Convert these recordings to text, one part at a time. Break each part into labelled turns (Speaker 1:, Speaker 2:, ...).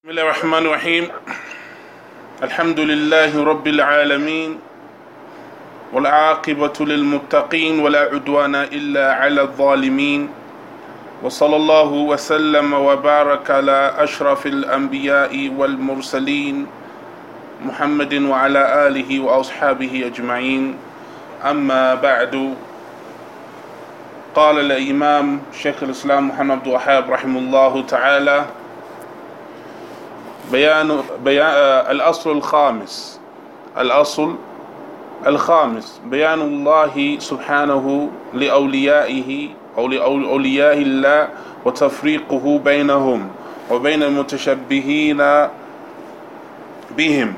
Speaker 1: بسم الله الرحمن الرحيم الحمد لله رب العالمين والعاقبة للمتقين ولا عدوان إلا على الظالمين وصلى الله وسلم وبارك على أشرف الأنبياء والمرسلين محمد وعلى آله وأصحابه أجمعين أما بعد قال الإمام شيخ الإسلام محمد عبد الوهاب رحمه الله تعالى بيان بيان الأصل الخامس. الأصل الخامس. بيان الله سبحانه لأوليائه أو لأولياء الله وتفريقه بينهم وبين المتشبهين بهم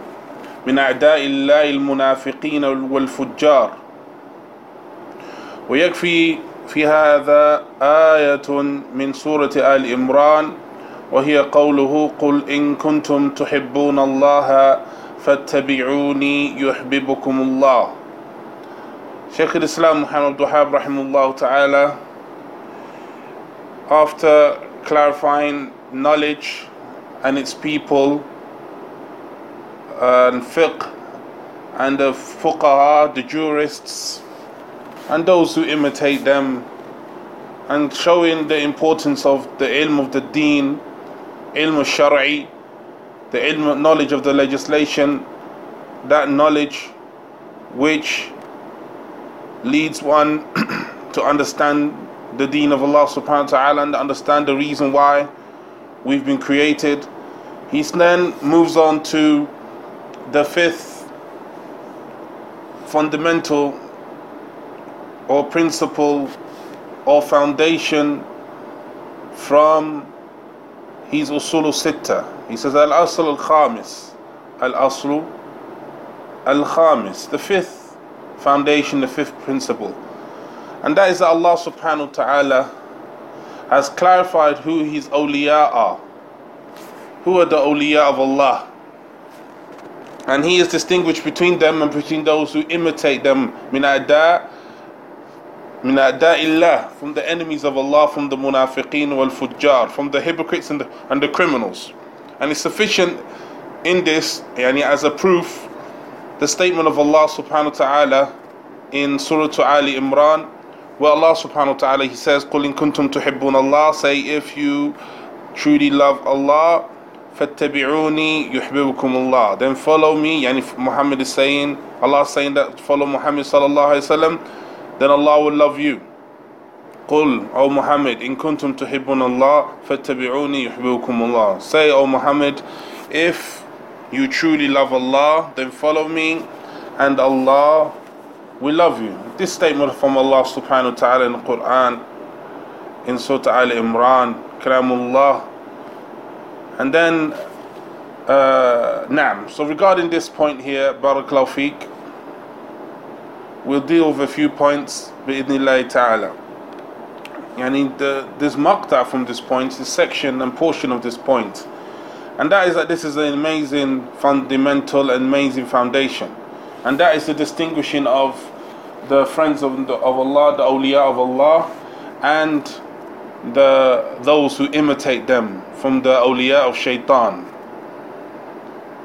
Speaker 1: من أعداء الله المنافقين والفجار. ويكفي في هذا آية من سورة آل إمران وهي قوله قل إن كنتم تحبون الله فاتبعوني يحببكم الله Shaykh al-Islam Muhammad Wahab rahimahullah ta'ala after clarifying knowledge and its people and fiqh and the fuqaha, the jurists and those who imitate them and showing the importance of the ilm of the deen ilm al-shar'i, the ilm knowledge of the legislation, that knowledge which leads one to understand the deen of Allah subhanahu wa ta'ala and understand the reason why we've been created. He then moves on to the fifth fundamental or principle or foundation from his usul sitta. He says al asl al khamis, al asl al khamis, the fifth foundation, the fifth principle, and that is that Allah subhanahu wa taala has clarified who His awliya are. Who are the awliya of Allah? And He has distinguished between them and between those who imitate them. Min من أعداء الله from the enemies of Allah from the munafiqeen wal fujjar from the hypocrites and the, and the criminals and it's sufficient in this يعني as a proof the statement of Allah subhanahu wa ta'ala in Surah Ali Imran where Allah subhanahu wa ta'ala he says قُلْ إِن كُنْتُمْ تُحِبُّونَ Allah say if you truly love Allah فَاتَّبِعُونِي يُحْبِبُكُمُ اللَّهِ then follow me يعني Muhammad is saying Allah is saying that follow Muhammad sallallahu alayhi wa sallam then Allah will love you. قل O Muhammad in kuntum tuhibbun Allah fattabi'uni yuhibbukum Allah. Say O Muhammad if you truly love Allah then follow me and Allah will love you. This statement from Allah subhanahu wa ta'ala in the Quran in Surah Al Imran Kalamullah and then uh, Naam. So regarding this point here, Barakallahu Feek, we'll deal with a few points bi'idnillahi ta'ala. Yani the, this maqta from this point, this section and portion of this point. And that is that this is an amazing fundamental and amazing foundation. And that is the distinguishing of the friends of, the, of Allah, the awliya of Allah, and the those who imitate them from the awliya of shaitan.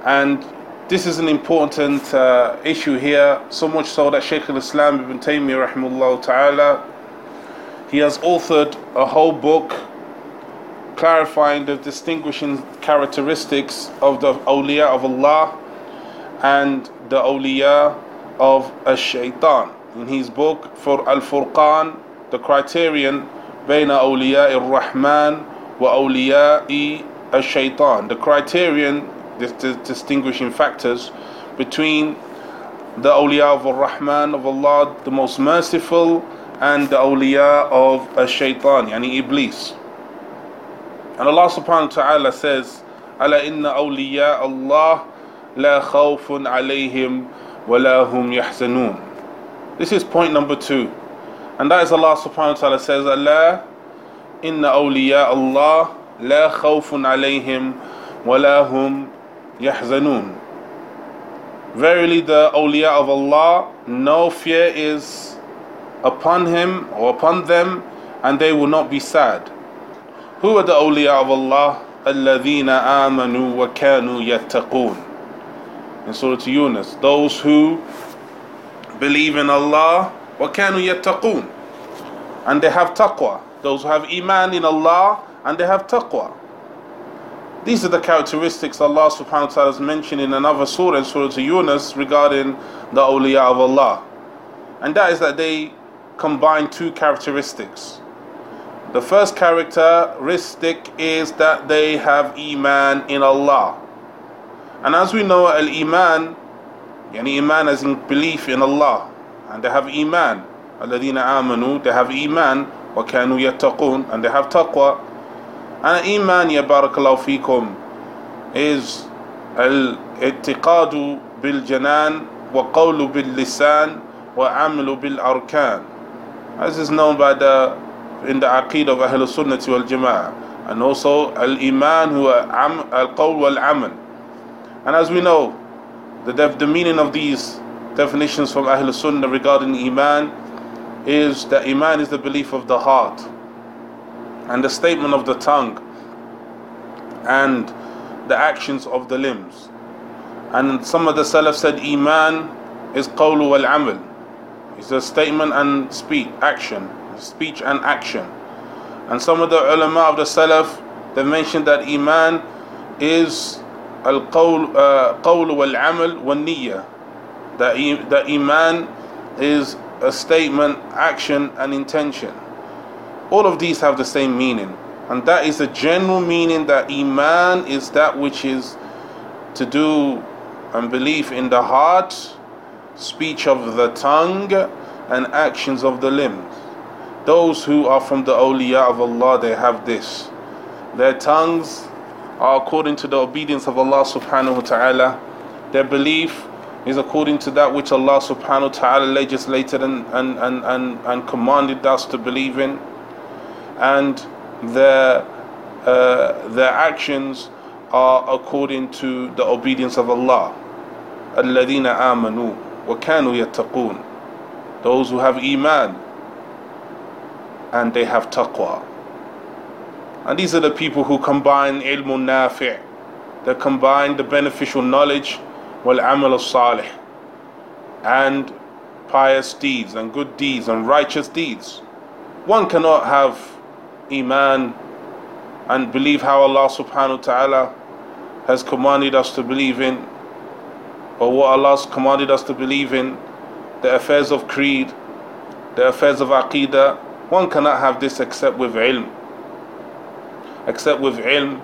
Speaker 1: And this is an important uh, issue here, so much so that Shaykh al-Islam ibn Taymiyyah rahimahullah ta'ala, he has authored a whole book clarifying the distinguishing characteristics of the awliya of Allah and the awliya of ash-shaytan. In his book for Al-Furqan, the criterion بين أولياء الرحمن وأولياء الشيطان. The criterion the, the distinguishing factors between the awliya of Ar-Rahman of Allah, the most merciful, and the awliya of Ash-Shaytan, yani Iblis. And Allah subhanahu wa ta'ala says, ألا إن أولياء الله لا خوف عليهم ولا هم يحزنون. This is point number two. And that is Allah subhanahu wa ta'ala says, ألا إن أولياء الله لا خوف عليهم ولا هم يحزنون Verily the awliya of Allah, no fear is upon him or upon them, and they will not be sad. Who are the awliya of Allah? الذين آمنوا وكانوا يتقون in Surah Yunus those who believe in Allah وكانوا يتقون and they have taqwa those who have iman in Allah and they have taqwa These are the characteristics Allah subhanahu wa ta'ala has mentioned in another surah, Surah to Yunus, regarding the awliya of Allah. And that is that they combine two characteristics. The first characteristic is that they have Iman in Allah. And as we know, Al Iman, yani Iman as in belief in Allah. And they have Iman. Aladina amanu, they have Iman, wa kanu yattaqun, and they have taqwa and Iman, ya barakallahu fikum, is wa qawlu bil-lisan wa amlu bil-arkan. As is known by the in the Aqid of Sunnah wal Jama'ah. And also huwa Al Qawl wal Amal. And as we know, the, def- the meaning of these definitions from Ahl Sunnah regarding Iman is that Iman is the belief of the heart and the statement of the tongue and the actions of the limbs. And some of the Salaf said Iman is Qawlu wal Amal. It's a statement and speech, action speech and action. And some of the ulama of the Salaf, they mentioned that Iman is al-qawl uh, wal-amal wal-niyya. That, that Iman is a statement, action and intention. All of these have the same meaning. And that is the general meaning that Iman is that which is to do and belief in the heart, speech of the tongue, and actions of the limbs. Those who are from the awliya of Allah, they have this. Their tongues are according to the obedience of Allah subhanahu wa ta'ala. Their belief is according to that which Allah subhanahu wa ta'ala legislated and, and, and, and, and commanded us to believe in And their, uh, their actions are according to the obedience of Allah. الذين آمنوا وكانوا يتقون Those who have iman and they have taqwa. And these are the people who combine ilmun nafi', they combine the beneficial knowledge, wal amal salih, and pious deeds and good deeds and righteous deeds. One cannot have iman and believe how Allah subhanahu wa ta'ala has commanded us to believe in, or what Allah has commanded us to believe in, the affairs of creed, the affairs of aqidah, one cannot have this except with ilm. Except with ilm.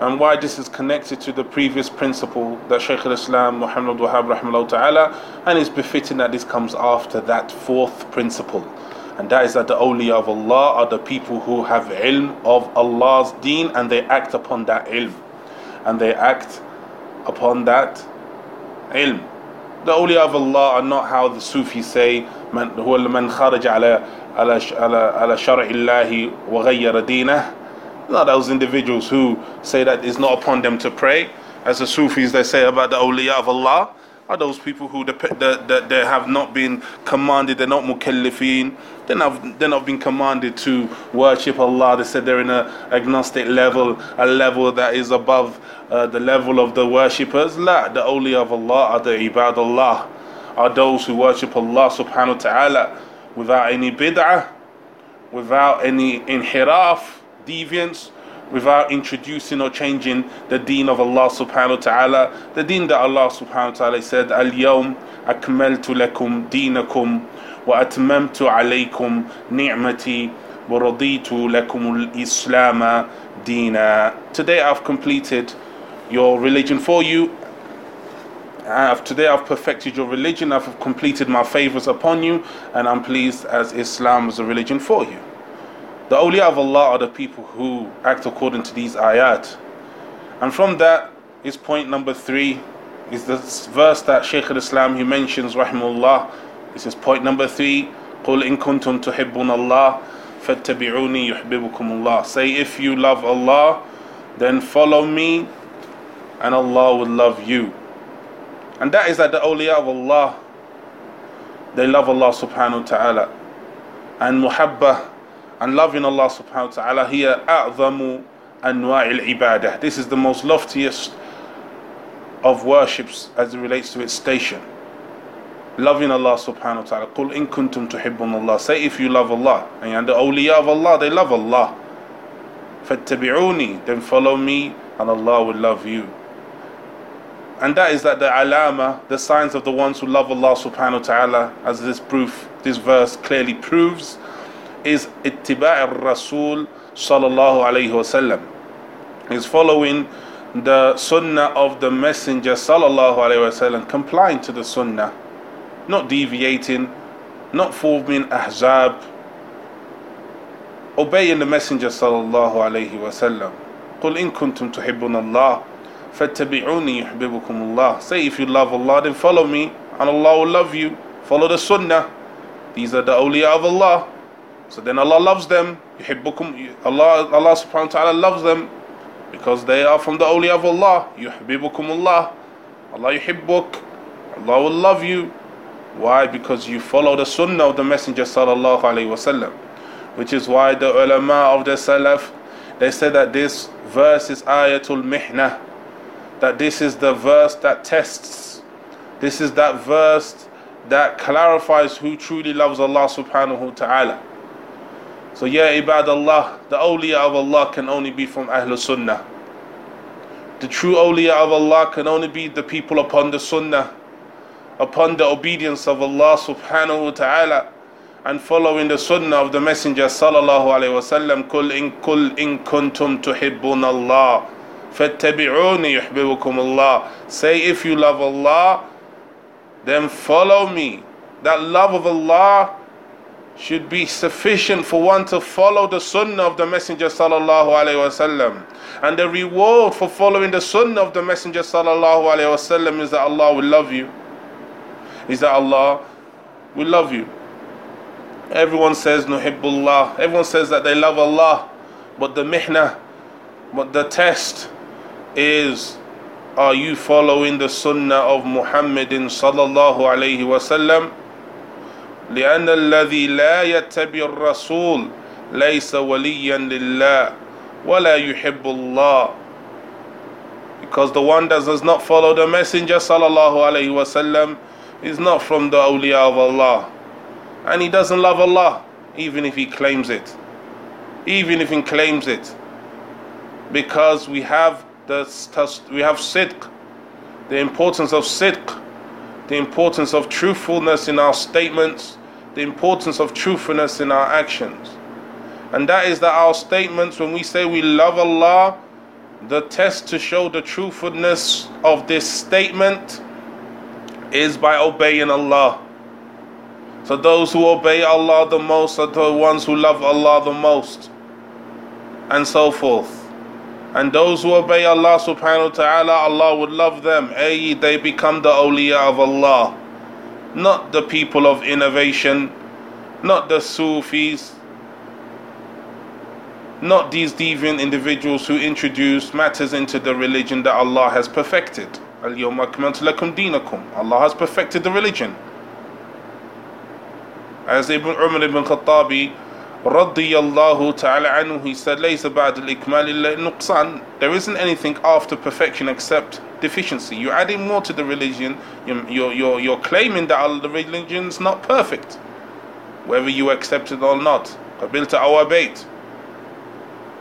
Speaker 1: And why this is connected to the previous principle that Shaykh al-Islam Muhammad Wahab ta'ala and it's befitting that this comes after that fourth principle And that is that the awliya of Allah are the people who have ilm of Allah's deen and they act upon that ilm. And they act upon that ilm. The awliya of Allah are not how the Sufis say, من هو من خرج على على على على شرع الله وغير دينه not those individuals who say that it's not upon them to pray as the Sufis they say about the awliya of Allah are those people who that they have not been commanded they're not mukallifin they're not, they're not been commanded to worship Allah. They said they're in an agnostic level a level that is above uh, the level of the worshippers. La the only of Allah are the ibad Allah are those who worship Allah subhanahu wa ta'ala without any bid'ah, without any inhiraf, deviance, without introducing or changing the deen of Allah subhanahu wa ta'ala. The deen that Allah subhanahu wa ta'ala said, Al-Yawm akmaltu lakum deenakum wa atmamtu alaykum ni'mati wa raditu lakum al-Islam deena. Today I've completed your religion for you I've, today I've perfected your religion, I've completed my favors upon you, and I'm pleased as Islam is a religion for you. The awliya of Allah are the people who act according to these ayat. And from that is point number three, is this verse that Shaykh al-Islam he mentions, rahimullah. This is point number three. قُلْ إِن كُنْتُمْ تُحِبُّونَ اللَّهِ فَاتَّبِعُونِي يُحْبِبُكُمُ اللَّهِ Say if you love Allah, then follow me, and Allah will love you. And that is that the awliya of Allah, they love Allah subhanahu wa ta'ala. And muhabba and loving Allah subhanahu wa ta'ala here أعظم أنواع العبادة. This is the most loftiest of worships as it relates to its station. Loving Allah subhanahu wa ta'ala. قُلْ إِن كُنْتُمْ تُحِبُّونَ Allah. Say if you love Allah. And the awliya of Allah, they love Allah. فَاتَّبِعُونِي Then follow me and Allah will love you. And that is that the alama, the signs of the ones who love Allah subhanahu wa ta'ala, as this proof, this verse clearly proves, is ittiba' al-Rasul sallallahu alayhi wasallam. Is following the sunnah of the messenger sallallahu alayhi wasallam, complying to the sunnah, not deviating, not forming ahzab, obeying the messenger sallallahu alayhi wasallam. قل إن كنتم تحبون الله فاتبعوني يحببكم الله Say if you love Allah then follow me and Allah will love you. Follow the sunnah. These are the awliya of Allah. So then Allah loves them. يحبكم Allah Allah subhanahu wa ta'ala loves them because they are from the awliya of Allah. يحببكم الله. Allah yuhibbuk. Allah will love you. Why? Because you follow the sunnah of the Messenger sallallahu alayhi wasallam. Which is why the ulama of the Salaf they said that this verse is ayatul mihna that this is the verse that tests this is that verse that clarifies who truly loves Allah subhanahu wa ta'ala so yeah ibad Allah the awliya of Allah can only be from Ahlul Sunnah. The true awliya of Allah can only be the people upon the Sunnah upon the obedience of Allah subhanahu wa ta'ala and following the sunnah of the messenger sallallahu alaihi wasallam kul in kul in kuntum tuhibbun Allah fattabi'uni yuhibbukum Allah. Say if you love Allah then follow me. That love of Allah should be sufficient for one to follow the sunnah of the messenger sallallahu alaihi wasallam and the reward for following the sunnah of the messenger sallallahu alaihi wasallam is that Allah will love you is that Allah will love you Everyone says Nuhibbullah. Everyone says that they love Allah. But the mihna, but the test is are you following the sunnah of Muhammadin sallallahu alayhi wasallam? لأن الذي لا يتبع الرسول ليس وليا لله ولا يحب الله because the one that does not follow the messenger sallallahu alayhi wasallam is not from the awliya of Allah and he doesn't love Allah, even if he claims it. Even if he claims it. Because we have the we have sidq, the importance of sidq, the importance of truthfulness in our statements, the importance of truthfulness in our actions. And that is that our statements, when we say we love Allah, the test to show the truthfulness of this statement is by obeying Allah. So those who obey Allah the most are the ones who love Allah the most. And so forth. And those who obey Allah subhanahu wa ta'ala, Allah would love them. A, they become the awliya of Allah. Not the people of innovation, not the Sufis, not these deviant individuals who introduce matters into the religion that Allah has perfected. Allah has perfected the religion. As Ibn Umar ibn Khattabi radiyallahu ta'ala anhu, he said, لَيْسَ بَعْدَ الْإِكْمَالِ إِلَّا نُقْصَانِ There isn't anything after perfection except deficiency. You're adding more to the religion. You're, you're, you're claiming that the religion is not perfect. Whether you accept it or not. قبلت أو أبيت.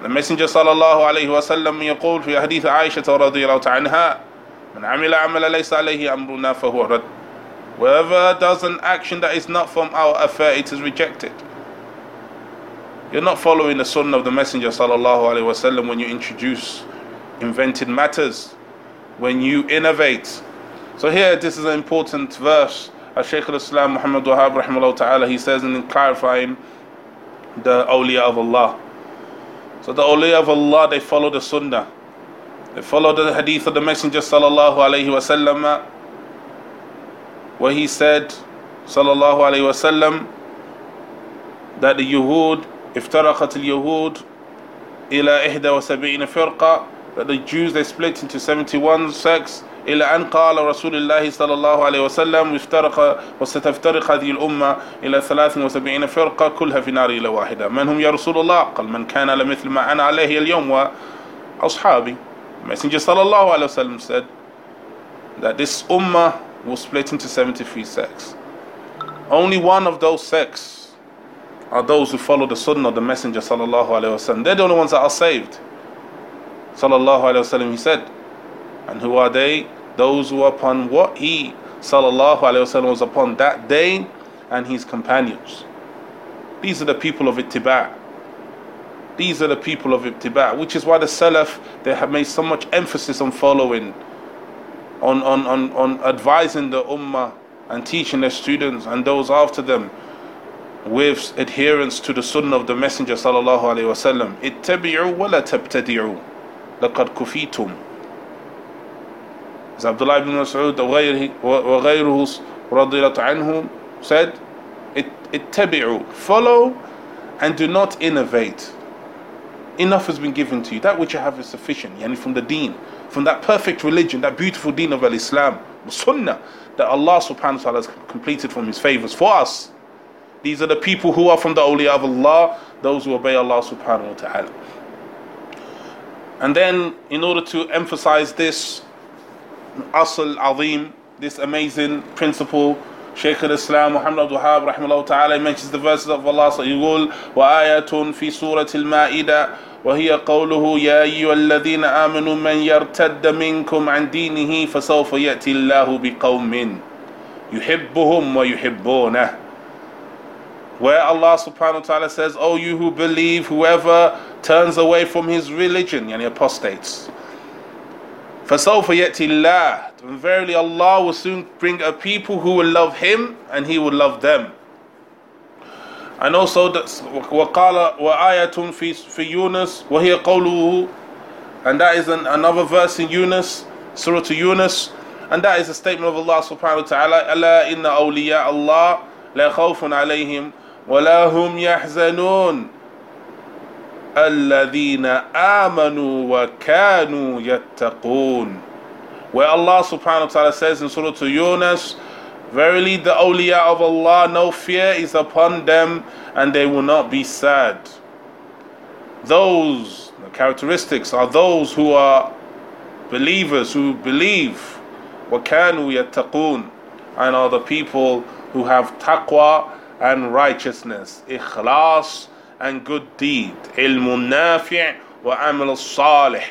Speaker 1: The Messenger صلى الله عليه وسلم يقول في حديث عائشة رضي الله عنها من عمل عمل ليس عليه أمرنا فهو رد Whoever does an action that is not from our affair, it is rejected. You're not following the sunnah of the Messenger sallallahu alaihi wasallam when you introduce invented matters, when you innovate. So here, this is an important verse. As Shaykh al-Islam Muhammad Wahab rahimahullah ta'ala, he says in clarifying the awliya of Allah. So the awliya of Allah, they follow the sunnah. They follow the hadith of the Messenger sallallahu alaihi wasallam where he said, sallallahu alayhi wasallam, that the Yahud, افترقت اليهود إلى إحدى وسبعين فرقة that the Jews they split into 71 sects إلى أن قال رسول الله صلى الله عليه وسلم افترق وستفترق هذه الأمة إلى 73 فرقة كلها في نار إلى واحدة من هم يا رسول الله قال من كان لمثل ما أنا عليه اليوم ashabi. Messenger sallallahu alaihi wasallam said that this ummah will split into 73 sects. Only one of those sects are those who follow the sunnah of the Messenger sallallahu alaihi wasallam. They're the only ones that are saved. Sallallahu alaihi wasallam, he said, and who are they? Those who are upon what he sallallahu alaihi wasallam was upon that day and his companions. These are the people of ittiba'. These are the people of ittiba', which is why the Salaf they have made so much emphasis on following, on, on, on, on advising the Ummah and teaching their students and those after them with adherence to the Sunnah of the Messenger sallallahu alaihi wasallam. Ittabi'u wa la tabtadi'u. لقد كفيتم. As Abdullah ibn Mas'ud وغيره رضي الله عنه said, ittabi'u. Follow and do not innovate. Enough has been given to you. That which you have is sufficient. Yani from the deen, from that perfect religion, that beautiful deen of Al-Islam, Sunnah, that Allah subhanahu wa ta'ala has completed from His favors for us. These are the people who are from the awliya of Allah, those who obey Allah subhanahu wa ta'ala. And then, in order to emphasize this asl azim, this amazing principle, Shaykh al-Islam Muhammad Abdul Wahab rahimahullah ta'ala mentions the verses of Allah يقول وآية في سورة المائدة وهي قوله يا أيها الذين آمنوا من يرتد منكم عن دينه فسوف يأتي الله بقوم يحبهم ويحبونه where Allah subhanahu wa ta'ala says, Oh you who believe, whoever turns away from his religion, yani apostates. فَسَوْفَ يَأْتِي اللَّهِ And verily Allah will soon bring a people who will love Him and He will love them. And also وقال وآية في في يونس وهي قوله and that is an, another verse in Yunus, Surah to Yunus, and that is a statement of Allah subhanahu wa ta'ala, ألا إن أولياء الله لا خوف عليهم ولا هم يحزنون الذين آمنوا وكانوا يتقون where Allah subhanahu wa ta'ala says in Surah to Yunus Verily the awliya of Allah no fear is upon them and they will not be sad those the characteristics are those who are believers who believe وكانوا يتقون and are the people who have taqwa and righteousness ikhlas and good deed. Ilmun wa amal salih.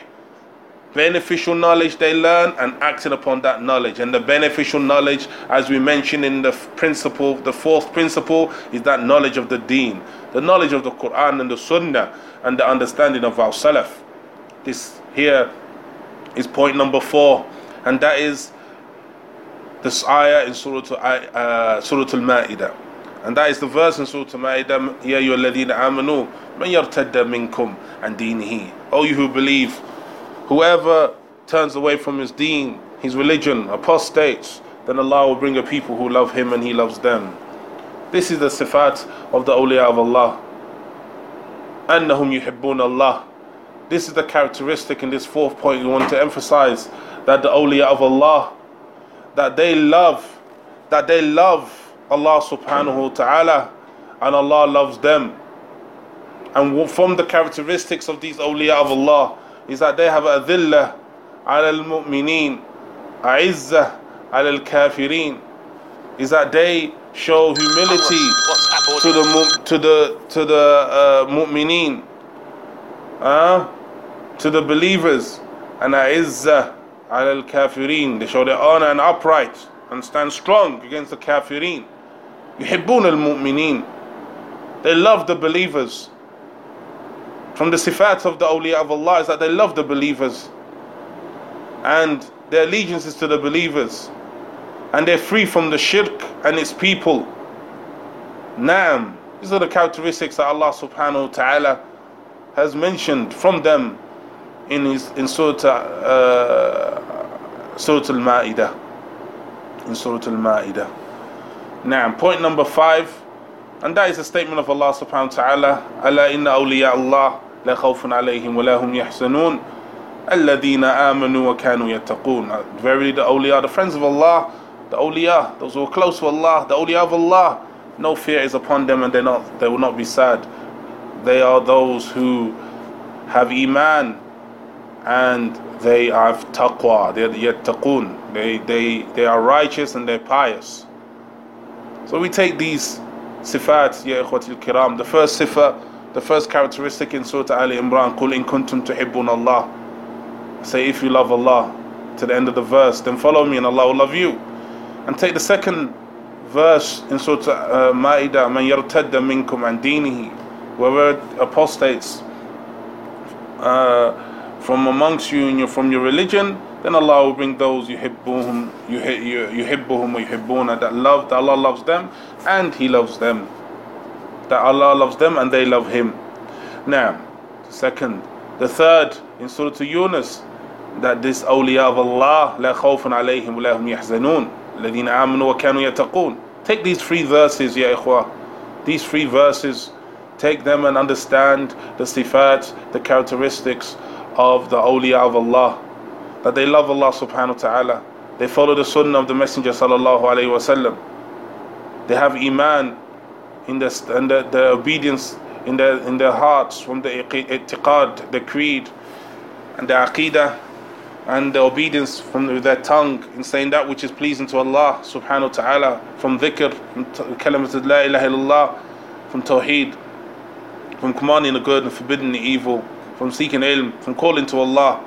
Speaker 1: Beneficial knowledge they learn and acting upon that knowledge. And the beneficial knowledge, as we mentioned in the principle, the fourth principle, is that knowledge of the deen, the knowledge of the Quran and the Sunnah, and the understanding of our Salaf. This here is point number four, and that is this ayah in Surah, uh, Surah Al-Ma'idah. And that is the verse in Surah Ma'idah, Ya ayyuhalladhina amanu, man yartadda minkum an dinihi. O you who believe, whoever turns away from his deen, his religion, apostates, then Allah will bring a people who love him and he loves them. This is the sifat of the awliya of Allah. Annahum yuhibbun Allah. This is the characteristic in this fourth point we want to emphasize that the awliya of Allah, that they love, that they love Allah subhanahu wa ta'ala and Allah loves them. And from the characteristics of these awliya of Allah is that they have a dhillah ala al-mu'mineen, a ala al-kafirin. Is that they show humility to the to the to the uh, mu'mineen, uh, to the believers, and izzah ala al-kafirin. They show their honor and upright and stand strong against the kafirin. يحبون المؤمنين they love the believers from the sifat of the awliya of Allah is that they love the believers and their allegiance is to the believers and they're free from the shirk and its people Naam these are the characteristics that Allah subhanahu wa ta'ala has mentioned from them in his in Surah uh, Surah Al-Ma'idah in Surah Al-Ma'idah Now, point number five, and that is a statement of Allah subhanahu wa ta'ala, Allah inna awliya Allah la khawfun alayhim wa lahum yahsanun alladina amanu wa kanu yattaqun. Uh, verily the awliya, the friends of Allah, the awliya, those who are close to Allah, the awliya of Allah, no fear is upon them and they not they will not be sad. They are those who have iman and they have taqwa, they are yattaqun. They, they, they are righteous and they're pious. So we take these sifat, ya ikhwatil kiram. The first sifa, the first characteristic in Surah Ali Imran, قُلْ إِن كُنْتُمْ تُحِبُّونَ اللَّهِ Say if you love Allah, to the end of the verse, then follow me and Allah will love you. And take the second verse in Surah uh, Ma'idah, مَنْ يَرْتَدَّ مِنْكُمْ عَنْ دِينِهِ Whoever apostates uh, from amongst you and you from your religion, then Allah will bring those yuhibbuhum, yuhibbuhum or yuhibbuna that love, that Allah loves them and He loves them. That Allah loves them and they love Him. Now, second, the third in Surah Yunus, that this awliya of Allah, لا خوف عليهم ولا هم يحزنون الذين آمنوا وكانوا يتقون. Take these three verses, ya ikhwa. These three verses, take them and understand the sifat, the characteristics of the awliya of Allah that they love Allah subhanahu wa ta'ala. They follow the sunnah of the Messenger sallallahu alayhi wasallam. They have iman in the, the, the obedience in their, in their hearts from the i'tiqad, the creed, and the aqidah, and the obedience from their tongue in saying that which is pleasing to Allah subhanahu wa ta'ala, from dhikr, from kalimat la ilaha illallah, from tawheed, from commanding the good and forbidding the evil, from seeking ilm, from calling to Allah.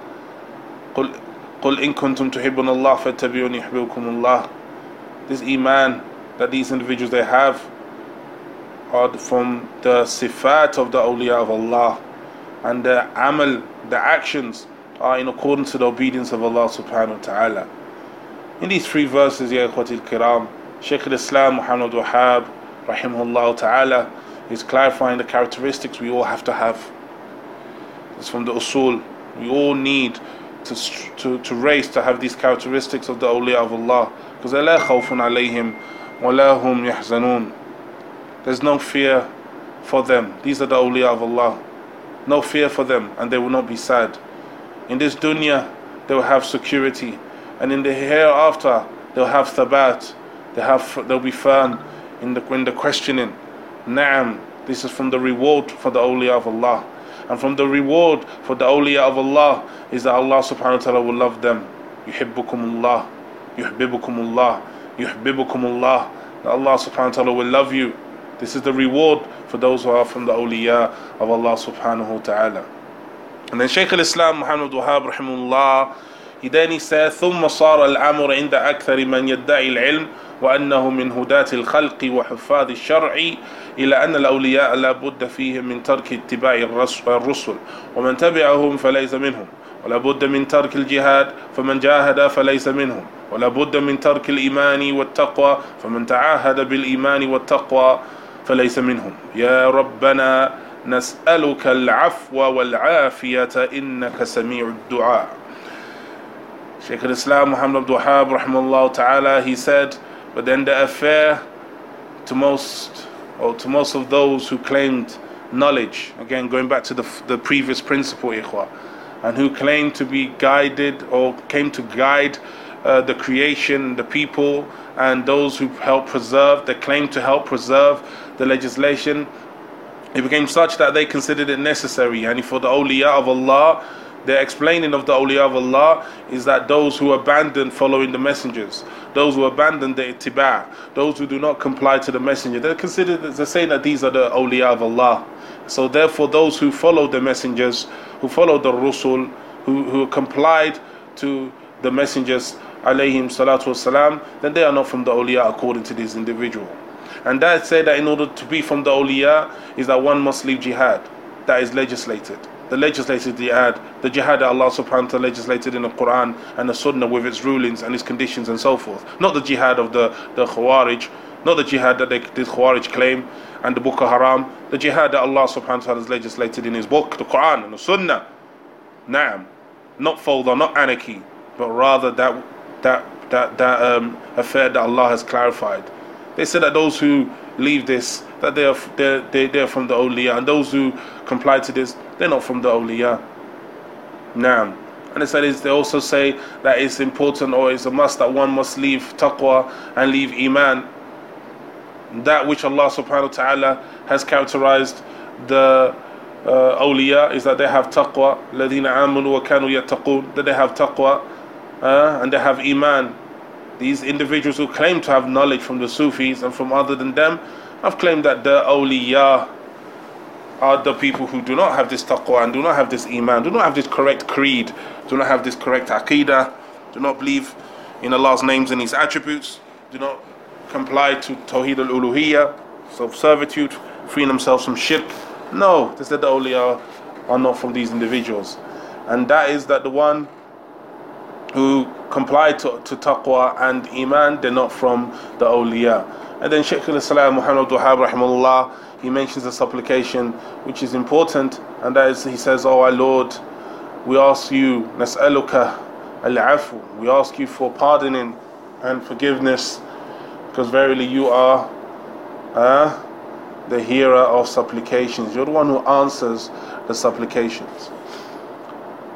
Speaker 1: قل إن كنتم تحبون الله فاتبعوني يحببكم الله this iman that these individuals they have are from the sifat of the awliya of Allah and the amal the actions are in accordance to the obedience of Allah subhanahu wa ta'ala in these three verses ya ikhwatil kiram Shaykh al-Islam Muhammad Wahab rahimahullah ta'ala is clarifying the characteristics we all have to have it's from the usul we all need to, to, to raise to have these characteristics of the awliya of Allah. Because. There's no fear for them. These are the awliya of Allah. No fear for them and they will not be sad. In this dunya, they will have security. And in the hereafter, they'll have thabat. They have, they'll be firm in the, in the questioning. Naam, this is from the reward for the awliya of Allah. And from the reward for the awliya of Allah is that Allah subhanahu wa ta'ala will love them. Yuhibbukumullah. Yuhibbukumullah. Yuhibbukumullah. That Allah subhanahu wa ta'ala will love you. This is the reward for those who are from the awliya of Allah subhanahu wa ta'ala. And then Shaykh al-Islam Muhammad Wahab rahimahullah he then he said ثم صار الأمر عند أكثر من يدعي العلم وأنه من هداة الخلق وحفاظ الشرع إلى أن الأولياء لا بد فيهم من ترك اتباع الرسل. ومن تبعهم فليس منهم. ولا بد من ترك الجهاد فمن جاهد فليس منهم. ولا بد من ترك الإيمان والتقوى فمن تعاهد بالإيمان والتقوى فليس منهم. يا ربنا نسألك العفو والعافية إنك سميع الدعاء. Sheikh al-Islam Muhammad Abdul Wahab rahimahullah ta'ala he said but then the affair to most or to most of those who claimed knowledge again going back to the, the previous principle ikhwa and who claimed to be guided or came to guide uh, the creation the people and those who help preserve they claim to help preserve the legislation it became such that they considered it necessary and for the awliya of Allah the explaining of the awliya of Allah is that those who abandon following the messengers, those who abandon the ittiba, those who do not comply to the messenger, they're considered, they're saying that these are the awliya of Allah. So therefore those who follow the messengers, who follow the rusul, who, who complied to the messengers, alayhim salatu wasalam, then they are not from the awliya according to this individual. And that said that in order to be from the awliya is that one must leave jihad. That is legislated the legislated jihad, the jihad that Allah subhanahu wa ta'ala legislated in the Quran and the Sunnah with its rulings and its conditions and so forth. Not the jihad of the, the Khawarij, not the jihad that they, the Khawarij claim and the Boko Haram, the jihad that Allah subhanahu wa ta'ala has legislated in His book, the Quran and the Sunnah. Naam. Not fawda, not anarchy, but rather that, that, that, that um, affair that Allah has clarified. They said that those who leave this, that they are, they're, they're from the awliya, and those who comply to this, they're not from the awliya. Now, And they said they also say that it's important or it's a must that one must leave taqwa and leave iman. That which Allah subhanahu wa ta'ala has characterized the uh, awliya is that they have taqwa, ladina amanu wa kanu yattaqun, that they have taqwa uh, and they have iman. These individuals who claim to have knowledge from the Sufis and from other than them have claimed that the awliya are the people who do not have this taqwa and do not have this iman, do not have this correct creed, do not have this correct aqidah, do not believe in Allah's names and His attributes, do not comply to Tawheed al Uluhiyya, self servitude, freeing themselves from shirk. No, they said the awliya are not from these individuals. And that is that the one who comply to, to taqwa and iman, they're not from the awliya. And then Shaykh al-Islam Muhammad rahimahullah, he mentions a supplication which is important, and that is he says, Oh our Lord, we ask you, nas'aluka al-afu, we ask you for pardoning and forgiveness, because verily you are uh, the hearer of supplications. You're the one who answers the supplications.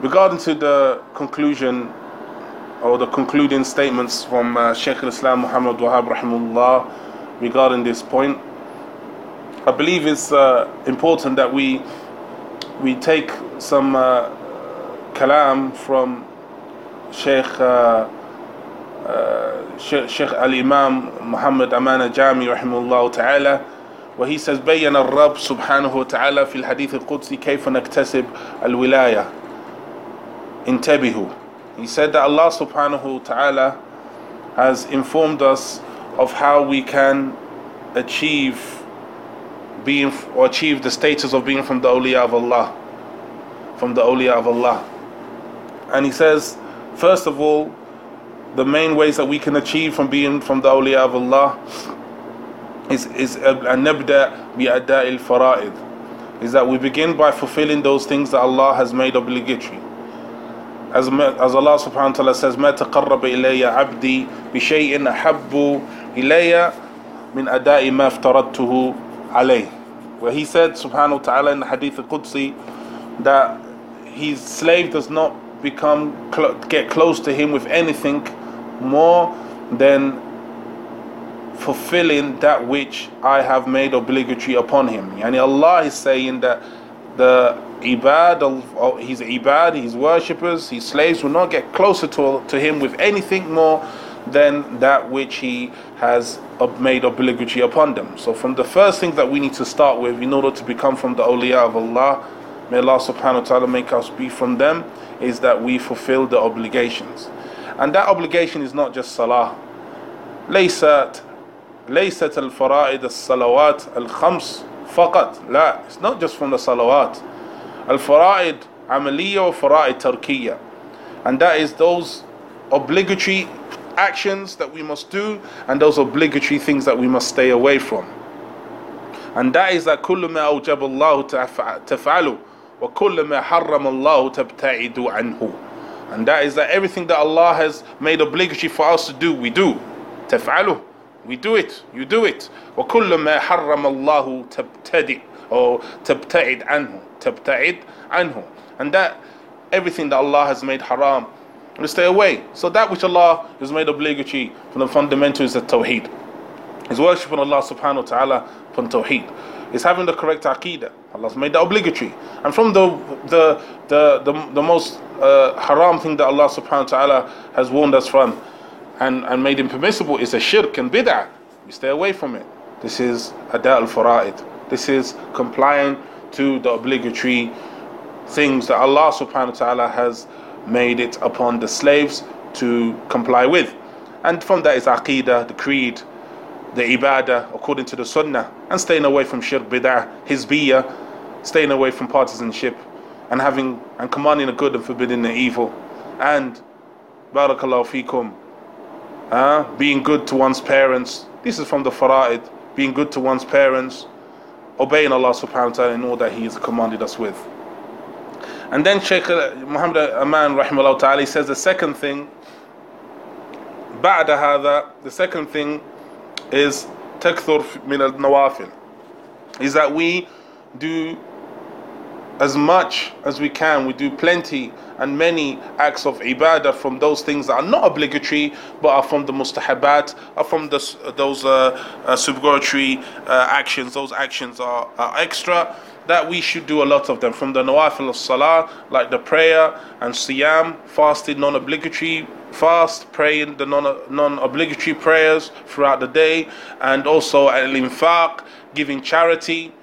Speaker 1: Regarding to the conclusion or the concluding statements from uh, Shaykh al-Islam Muhammad Wahab rahimullah regarding this point. I believe it's uh, important that we we take some uh, kalam from Sheikh uh, uh, Sheikh, Sheikh Al Imam Muhammad Aman al-Jami rahimahullah ta'ala he says بين الرب سبحانه وتعالى في الحديث القدسي كيف نكتسب الولاية انتبهوا He said that Allah subhanahu wa ta'ala has informed us of how we can achieve being or achieve the status of being from the awliya of Allah. From the awliya of Allah. And he says, first of all, the main ways that we can achieve from being from the awliya of Allah is is nabda bi ada'il fara'id is that we begin by fulfilling those things that Allah has made obligatory as, as Allah subhanahu wa ta'ala says ma taqarraba ilayya 'abdi bi shay'in ahabbu ilayya min ada'i ma alayh. Where he said, subhanahu ta'ala, in the hadith al-Qudsi, that his slave does not become get close to him with anything more than fulfilling that which I have made obligatory upon him. And yani Allah is saying that the ibad of his ibad, his worshippers, his slaves will not get closer to, to him with anything more than that which he has made obligatory upon them. So, from the first thing that we need to start with in order to become from the awliya of Allah, may Allah subhanahu wa ta'ala make us be from them, is that we fulfill the obligations. And that obligation is not just salah. ليست ليست الفرائض الصلوات الخمس فقط لا it's not just from the salawat الفرائض عملية وفرائض تركية and that is those obligatory actions that we must do and those obligatory things that we must stay away from and that is that كل ما أوجب الله تفعله وكل ما حرم الله تبتعد عنه and that is that everything that Allah has made obligatory for us to do we do تفعله we do it you do it وكل ما حرم الله تبتدئ or تبتعد عنه تبتعد عنه and that everything that Allah has made haram to stay away. So that which Allah has made obligatory from the fundamentals of Tawheed. Is worshiping Allah subhanahu wa ta'ala from Tawheed. Is having the correct aqidah Allah's made that obligatory. And from the the the the, the most uh, haram thing that Allah subhanahu wa ta'ala has warned us from and, and made impermissible is a shirk and bid'ah. We stay away from it. This is ada al-fara'id this is complying to the obligatory things that Allah subhanahu wa ta'ala has made it upon the slaves to comply with. And from that is aqidah, the creed, the ibadah according to the sunnah, and staying away from shirk, bid'ah, hizbiyah, staying away from partisanship, and having and commanding the good and forbidding the evil, and barakallahu fikum, uh, being good to one's parents. This is from the fara'id, being good to one's parents, obeying Allah subhanahu wa ta'ala in all that He has commanded us with. And then Shaykh Muhammad Aman rahimahullah ta'ala says the second thing, بعد هذا, the second thing is تكثر من النوافل is that we do as much as we can, we do plenty and many acts of ibadah from those things that are not obligatory but are from the mustahabat, are from the, those uh, uh, supererogatory uh, actions. Those actions are, are extra that we should do a lot of them from the nawafil of salah, like the prayer and siyam, fasting, non obligatory fast, praying the non obligatory prayers throughout the day, and also al infaq, giving charity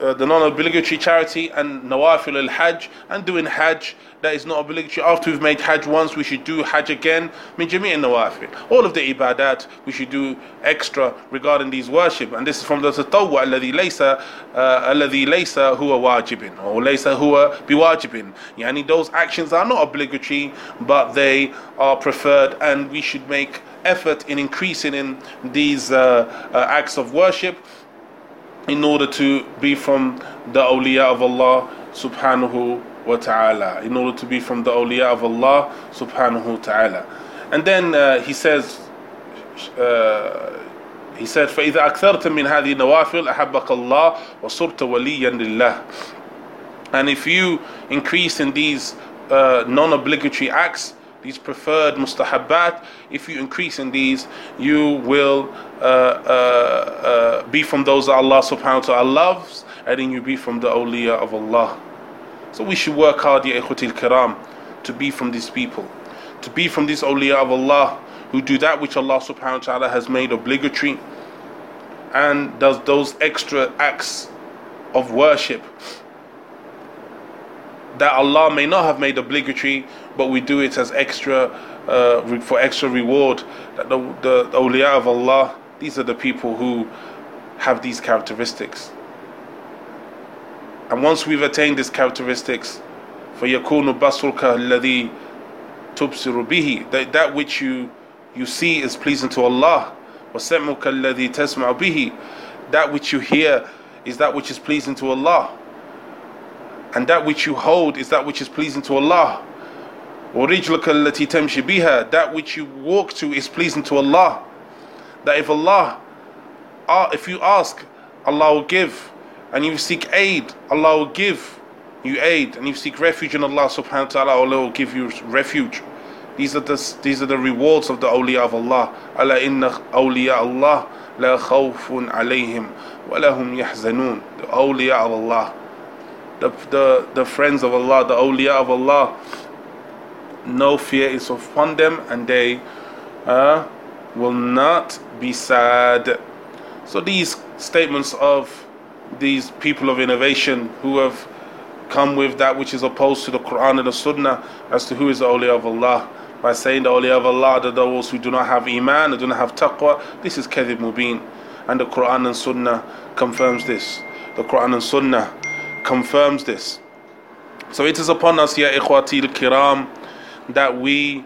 Speaker 1: uh, the non-obligatory charity and nawafil al-hajj and doing hajj that is not obligatory. After we've made hajj once we should do hajj again. Min jami' nawafil. All of the ibadat we should do extra regarding these worship. And this is from the tatawwu alladhi laysa uh, alladhi laysa huwa wajibin or laysa huwa biwajibin. Yani those actions are not obligatory but they are preferred and we should make effort in increasing in these uh, uh acts of worship in order to be from the awliya of Allah subhanahu wa ta'ala. In order to be from the awliya of Allah subhanahu wa ta'ala. And then uh, he says, uh, he said, فإذا أكثرت من هذه النوافل أحبك الله وصرت وليا لله. And if you increase in these uh, non-obligatory acts, these preferred mustahabbat, if you increase in these, you will uh, uh, uh, be from those that Allah subhanahu wa ta'ala loves, and then you be from the awliya of Allah. So we should work hard, ya ikhutil kiram, to be from these people, to be from these awliya of Allah who do that which Allah subhanahu wa ta'ala has made obligatory and does those extra acts of worship that Allah may not have made obligatory, but we do it as extra uh, for extra reward. That the, the, the awliya of Allah, these are the people who have these characteristics. And once we've attained these characteristics, فَيَكُونُ بَصْرُكَ الَّذِي تُبْصِرُ بِهِ that, that which you, you see is pleasing to Allah. وَسَمْعُكَ الَّذِي تَسْمَعُ بِهِ That which you hear is that which is pleasing to Allah. And that which you hold is that which is pleasing to Allah. وَرِجْلُكَ الَّتِي تَمْشِ بِهَا That which you walk to is pleasing to Allah. That if Allah, uh, if you ask, Allah will give. And you seek aid, Allah will give you aid. And you seek refuge in Allah subhanahu wa ta'ala, Allah will give you refuge. These are the, these are the rewards of the awliya of Allah. Allah inna awliya Allah la khawfun alayhim wa lahum yahzanun. The awliya of Allah the, the, the friends of Allah, the awliya of Allah, no fear is upon them and they uh, will not be sad. So these statements of these people of innovation who have come with that which is opposed to the Quran and the Sunnah as to who is the awliya of Allah by saying the awliya of Allah are those who do not have iman, who do not have taqwa. This is kadhib mubin and the Quran and Sunnah confirms this. The Quran and Sunnah confirms this. So it is upon us, ya ikhwati kiram, that we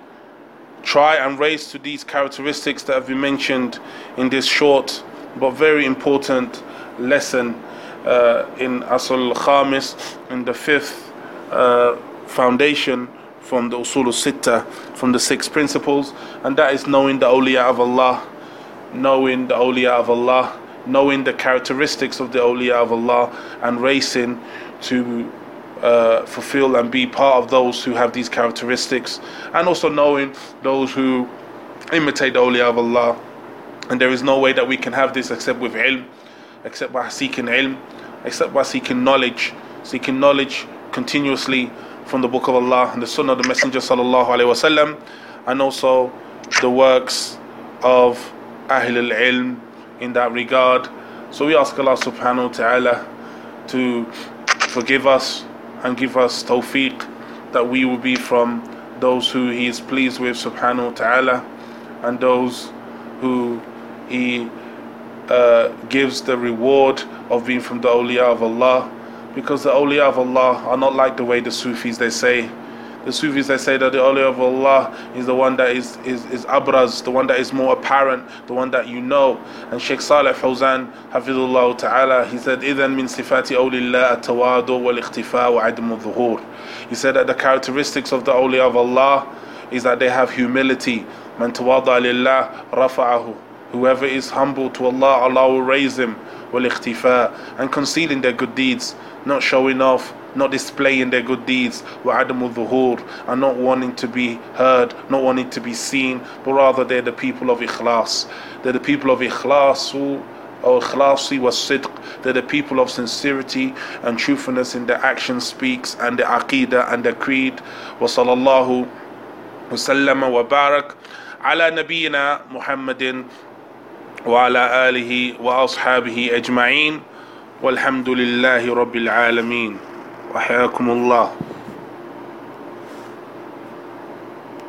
Speaker 1: try and raise to these characteristics that have been mentioned in this short but very important lesson uh, in Asl Khamis, in the fifth uh, foundation from the Usul Sitta, from the six principles, and that is knowing the awliya of Allah, knowing the awliya of Allah knowing the characteristics of the awliya of Allah and racing to uh, fulfill and be part of those who have these characteristics, and also knowing those who imitate the awliya of Allah. And there is no way that we can have this except with ilm, except by seeking ilm, except by seeking knowledge, seeking knowledge continuously from the Book of Allah and the Sunnah of the Messenger sallallahu wasallam, and also the works of Ahl al-Ilm in that regard. So we ask Allah subhanahu wa ta'ala to forgive us and give us tawfiq that we will be from those who He is pleased with subhanahu wa ta'ala and those who He uh, gives the reward of being from the awliya of Allah. Because the awliya of Allah are not like the way the Sufis they say the Sufis they say that the awliya of Allah is the one that is, is, is abraz, the one that is more apparent, the one that you know. And Sheikh Saleh Fawzan, Hafidullah Ta'ala, he said, إِذَن مِن صِفَاتِ أَوْلِ اللَّهِ التَّوَادُ وَالْإِخْتِفَاءُ وَعَدْمُ الظُّهُورِ He said that the characteristics of the awliya of Allah is that they have humility. مَن تَوَاضَى لِلَّهِ رَفَعَهُ Whoever is humble to Allah, Allah will raise him. وَالْإِخْتِفَاءُ And concealing their good deeds, not showing off, not displaying their good deeds, وَعَدَمُ الظُّهُورِ and not wanting to be heard, not wanting to be seen, but rather they're the people of ikhlas. They're the people of ikhlas who أو إخلاص والصدق They're the people of sincerity and truthfulness in their action speaks and the aqidah and the creed وصلى الله وسلم وبارك على نبينا محمد وعلى آله وأصحابه أجمعين والحمد لله رب العالمين وحياكم الله.